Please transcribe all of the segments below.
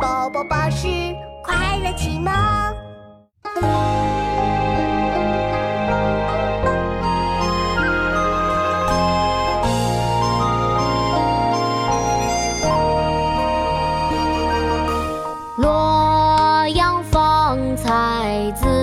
宝宝巴士快乐启蒙。洛阳访才子，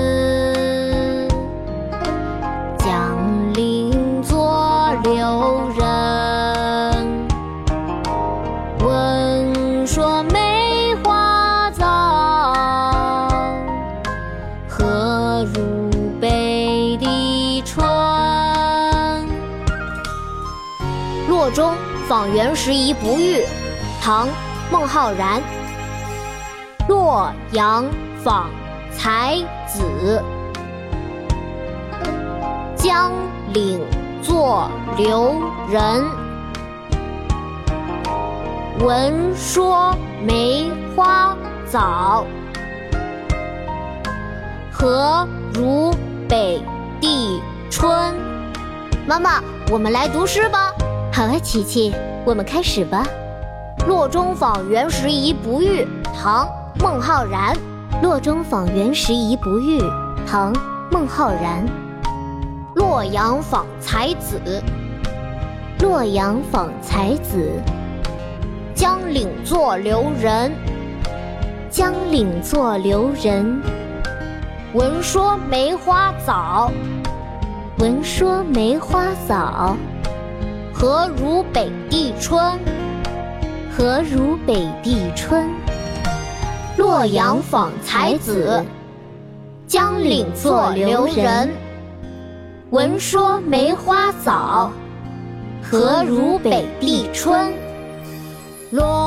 中访袁拾遗不遇，唐·孟浩然。洛阳访才子，江岭作留人。闻说梅花早，何如北地春？妈妈，我们来读诗吧。好啊，琪琪，我们开始吧。洛中访袁拾遗不遇，唐。孟浩然，洛中访袁拾遗不遇，唐·孟浩然。洛阳访才子，洛阳访才子。江岭作留人，江岭作留人。闻说梅花早，闻说梅花早。何如北地春？何如北地春？洛阳访才子，江岭作留人。闻说梅花早，何如北地春？洛。